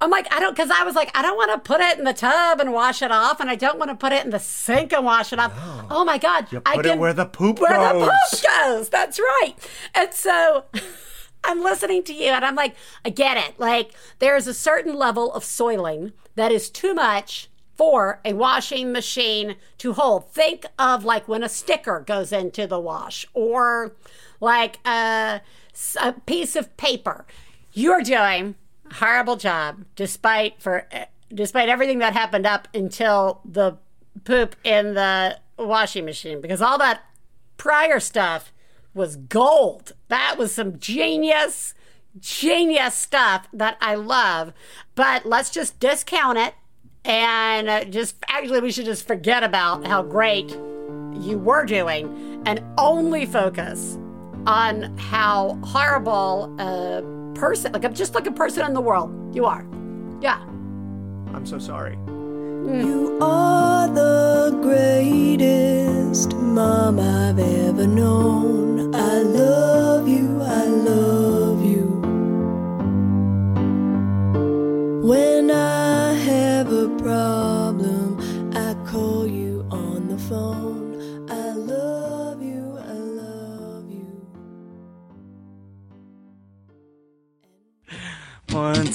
I'm like, I don't, because I was like, I don't want to put it in the tub and wash it off, and I don't want to put it in the sink and wash it off. Oh my God. You I put it where the poop goes. where the poop goes. That's right. And so I'm listening to you and I'm like, I get it. Like, there is a certain level of soiling that is too much for a washing machine to hold. Think of like when a sticker goes into the wash or like uh, a, a piece of paper. You're doing horrible job despite for despite everything that happened up until the poop in the washing machine because all that prior stuff was gold. That was some genius, genius stuff that I love. But let's just discount it and uh, just actually, we should just forget about how great you were doing and only focus on how horrible a person, like I'm just like a person in the world you are. Yeah. I'm so sorry. Mm. You are the greatest mom I've ever known.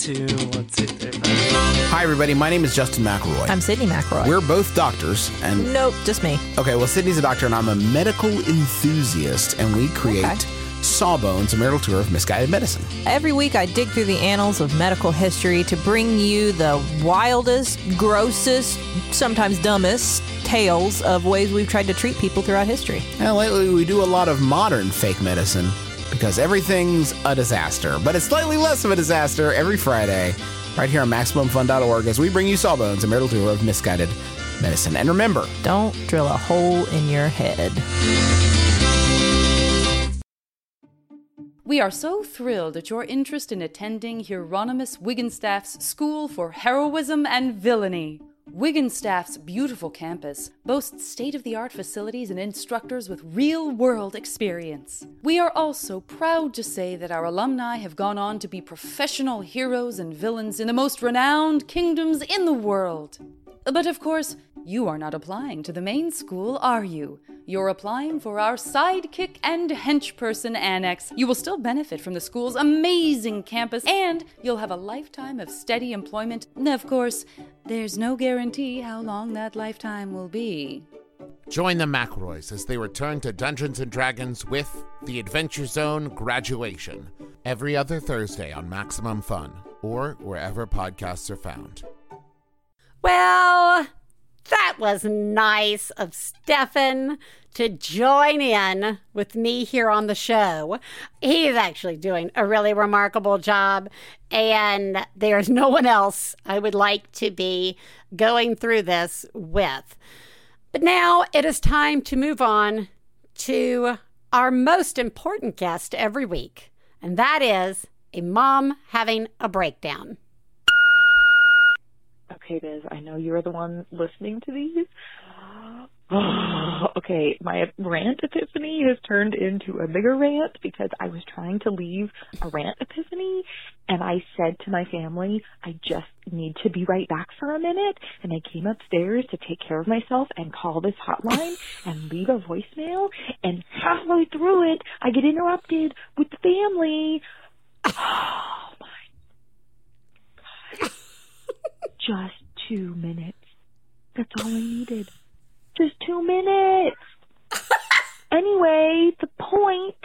One, two, one, two, three, five. Hi, everybody. My name is Justin McElroy. I'm Sydnee McElroy. We're both doctors, and Nope, just me. okay. Well, Sydnee's a doctor, and I'm a medical enthusiast, and we create Okay. Sawbones, a marital tour of misguided medicine. Every week, I dig through the annals of medical history to bring you the wildest, grossest, sometimes dumbest tales of ways we've tried to treat people throughout history. And lately, we do a lot of modern fake medicine because everything's a disaster, but it's slightly less of a disaster every Friday, right here on MaximumFun.org, as we bring you Sawbones, a marital tour of misguided medicine. And remember, Don't drill a hole in your head. We are so thrilled at your interest in attending Hieronymus Wigginstaff's School for Heroism and Villainy. Wigginstaff's beautiful campus boasts state of the art facilities and instructors with real world experience. We are also proud to say that our alumni have gone on to be professional heroes and villains in the most renowned kingdoms in the world. But of course, you are not applying to the main school, are you? You're applying for our sidekick and henchperson annex. You will still benefit from the school's amazing campus, and you'll have a lifetime of steady employment. Of course, there's no guarantee how long that lifetime will be. Join the McElroys as they return to Dungeons and Dragons with the Adventure Zone Graduation every other Thursday on Maximum Fun or wherever podcasts are found. Well, that was nice of Stefan to join in with me here on the show. He's actually doing a really remarkable job, and there's no one else I would like to be going through this with. But now it is time to move on to our most important guest every week, and that is a mom having a breakdown. Okay, Biz, I know you're the one listening to these. okay, my rant epiphany has turned into a bigger rant because I was trying to leave a rant epiphany And I said to my family, I just need to be right back for a minute. And I came upstairs to take care of myself and call this hotline and leave a voicemail. And halfway through it, I get interrupted with the family. Oh my God. Just two minutes. That's all I needed. Just two minutes. anyway, the point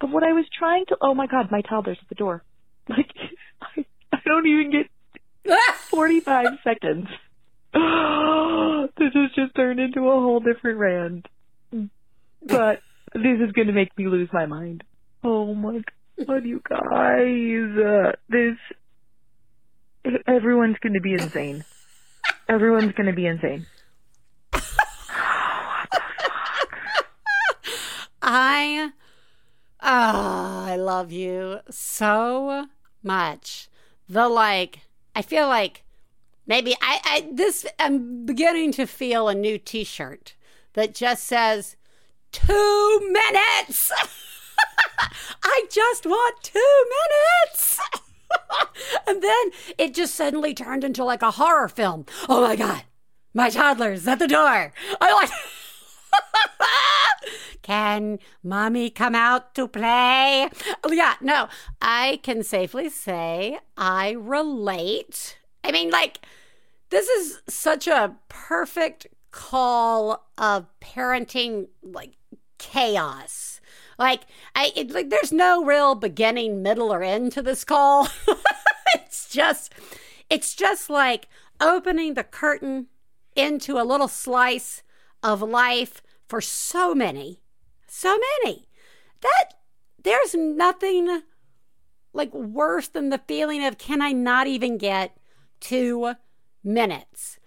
of what I was trying to. Oh my God, my toddler's at the door. Like, I, I don't even get 45 seconds. this has just turned into a whole different rant. But this is going to make me lose my mind. Oh my God, you guys. Uh, this. Everyone's going to be insane. Everyone's going to be insane. I oh, I love you so much. The like I feel like maybe I, I this I'm beginning to feel a new t-shirt that just says 2 minutes. I just want 2 minutes. and then it just suddenly turned into like a horror film. Oh my god. My toddler's at the door. I like Can mommy come out to play? Yeah, no, I can safely say I relate. I mean, like, this is such a perfect call of parenting, like, chaos. Like, I it, like, there's no real beginning, middle, or end to this call. it's just, it's just like opening the curtain into a little slice of life for so many, so many. That there's nothing like worse than the feeling of can I not even get two minutes?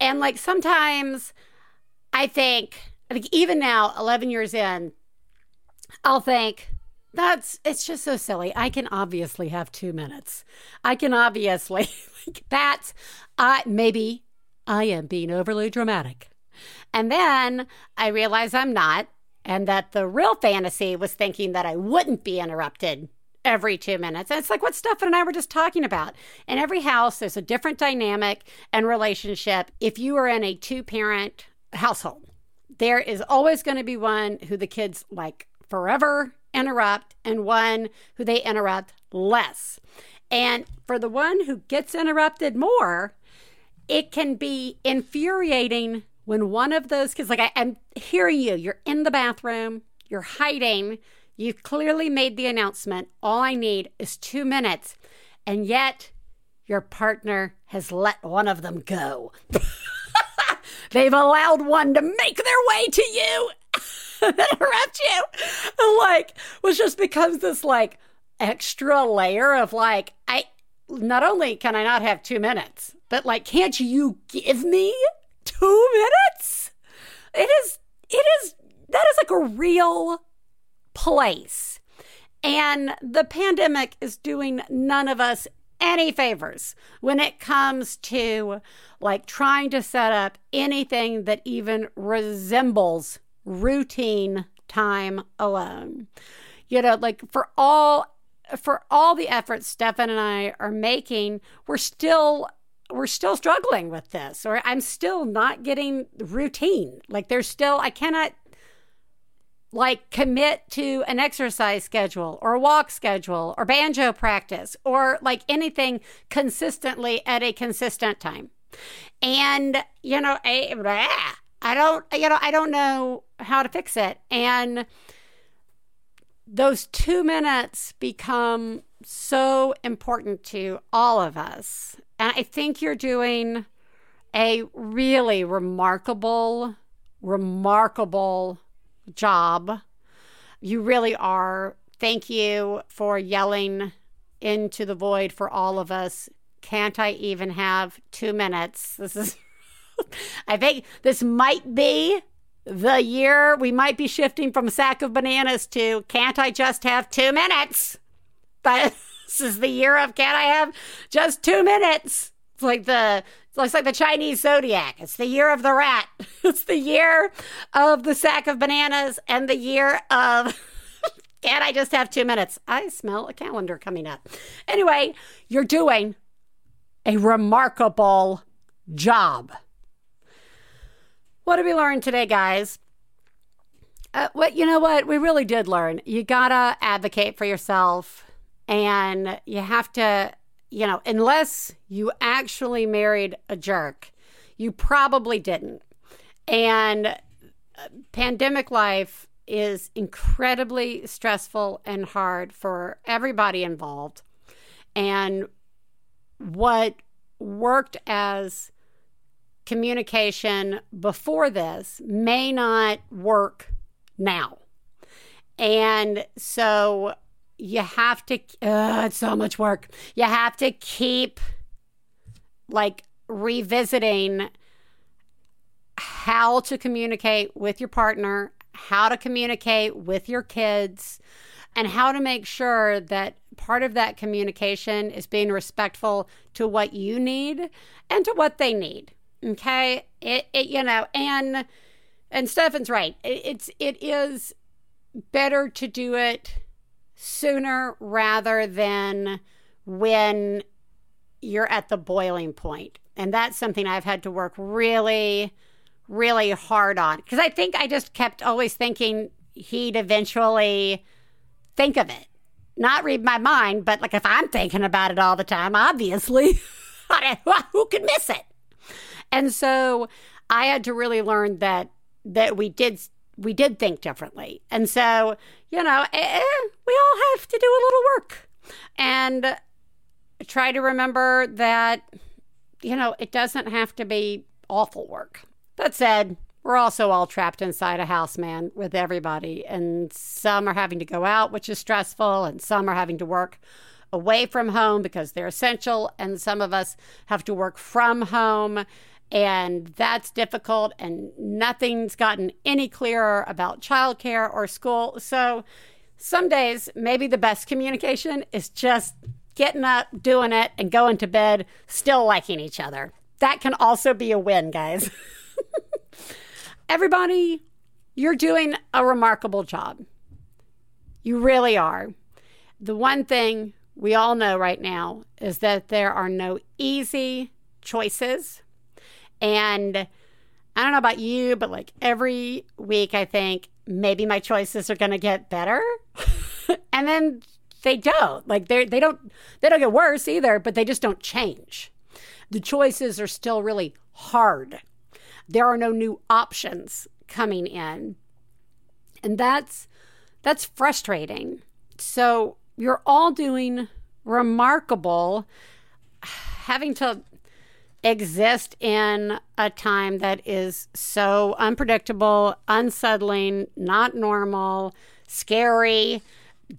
And like sometimes I think, I think even now, 11 years in, I'll think, that's it's just so silly. I can obviously have two minutes. I can obviously like that's I maybe I am being overly dramatic. And then I realize I'm not, and that the real fantasy was thinking that I wouldn't be interrupted every two minutes. And it's like what Stefan and I were just talking about. In every house, there's a different dynamic and relationship. If you are in a two parent household, there is always going to be one who the kids like forever interrupt and one who they interrupt less. And for the one who gets interrupted more, it can be infuriating when one of those kids, like I, am hearing you, you're in the bathroom, you're hiding, you've clearly made the announcement. All I need is two minutes. And yet your partner has let one of them go. They've allowed one to make their way to you and interrupt you. And like, which just becomes this like extra layer of like, I not only can I not have two minutes, but like, can't you give me two minutes? It is, it is, that is like a real place. And the pandemic is doing none of us any favors when it comes to like trying to set up anything that even resembles routine time alone. You know, like for all for all the efforts Stefan and I are making, we're still we're still struggling with this or i'm still not getting routine like there's still i cannot like commit to an exercise schedule or a walk schedule or banjo practice or like anything consistently at a consistent time and you know I, I don't you know i don't know how to fix it and those two minutes become so important to all of us and I think you're doing a really remarkable, remarkable job. You really are. Thank you for yelling into the void for all of us. Can't I even have two minutes? This is, I think this might be the year we might be shifting from a sack of bananas to can't I just have two minutes? But this is the year of can I have just two minutes? It's like the it looks like the Chinese zodiac. It's the year of the rat. It's the year of the sack of bananas and the year of Can't I just have two minutes? I smell a calendar coming up. Anyway, you're doing a remarkable job. What did we learn today, guys? Uh, what you know what? We really did learn. You gotta advocate for yourself and you have to you know unless you actually married a jerk you probably didn't. And uh, pandemic life is incredibly stressful and hard for everybody involved. And what worked as communication before this may not work now. And so you have to, uh, it's so much work. You have to keep like revisiting how to communicate with your partner, how to communicate with your kids, and how to make sure that part of that communication is being respectful to what you need and to what they need. Okay? It, it you know, and and Stefan's right. It's it is better to do it sooner rather than when you're at the boiling point. And that's something I've had to work really, really hard on. Because I think I just kept always thinking he'd eventually think of it. Not read my mind, but like if I'm thinking about it all the time, obviously, who could miss it? And so I had to really learn that that we did we did think differently. And so, you know, eh, eh, we all have to do a little work and try to remember that, you know, it doesn't have to be awful work. That said, we're also all trapped inside a house, man, with everybody. And some are having to go out, which is stressful, and some are having to work away from home because they're essential. And some of us have to work from home and that's difficult and nothing's gotten any clearer about childcare or school. So some days maybe the best communication is just getting up doing it and going to bed still liking each other. That can also be a win guys. Everybody you're doing a remarkable job. You really are. The one thing we all know right now is that there are no easy choices and I don't know about you, but like every week, I think maybe my choices are going to get better. and then they don't. Like they they don't they don't get worse either, but they just don't change. The choices are still really hard. There are no new options coming in. And that's that's frustrating. So you're all doing remarkable having to exist in a time that is so unpredictable, unsettling, not normal, scary,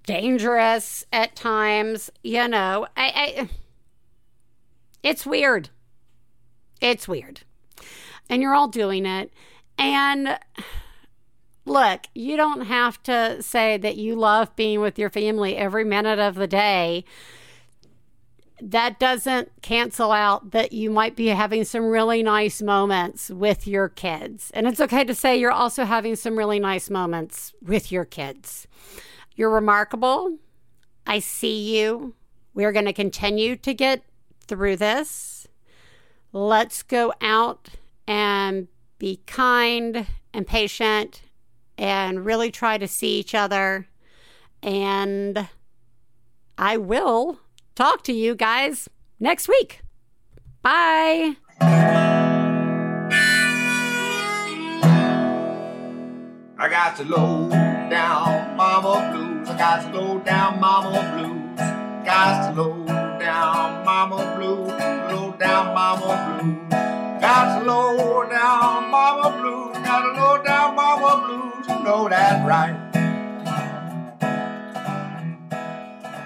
dangerous at times. You know, I, I it's weird. It's weird. And you're all doing it. And look, you don't have to say that you love being with your family every minute of the day that doesn't cancel out that you might be having some really nice moments with your kids. And it's okay to say you're also having some really nice moments with your kids. You're remarkable. I see you. We're going to continue to get through this. Let's go out and be kind and patient and really try to see each other. And I will talk to you guys next week. Bye. I got to low down mama blues. I got to low down mama blues. Got to low down mama blues. Low down mama blues. Got to low down mama blues. Got to low down mama blues. You know that's right.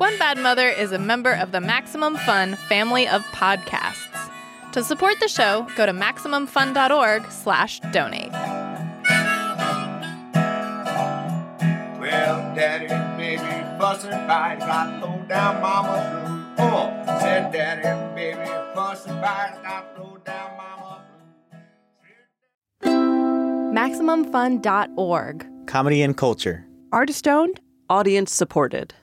One Bad Mother is a member of the Maximum Fun family of podcasts. To support the show, go to MaximumFun.org slash donate. Well, daddy and baby fussing fight, got low down mama blue. Oh, said daddy and baby fussing fight, got low down mama MaximumFun.org. Comedy and culture. Artist owned, audience supported.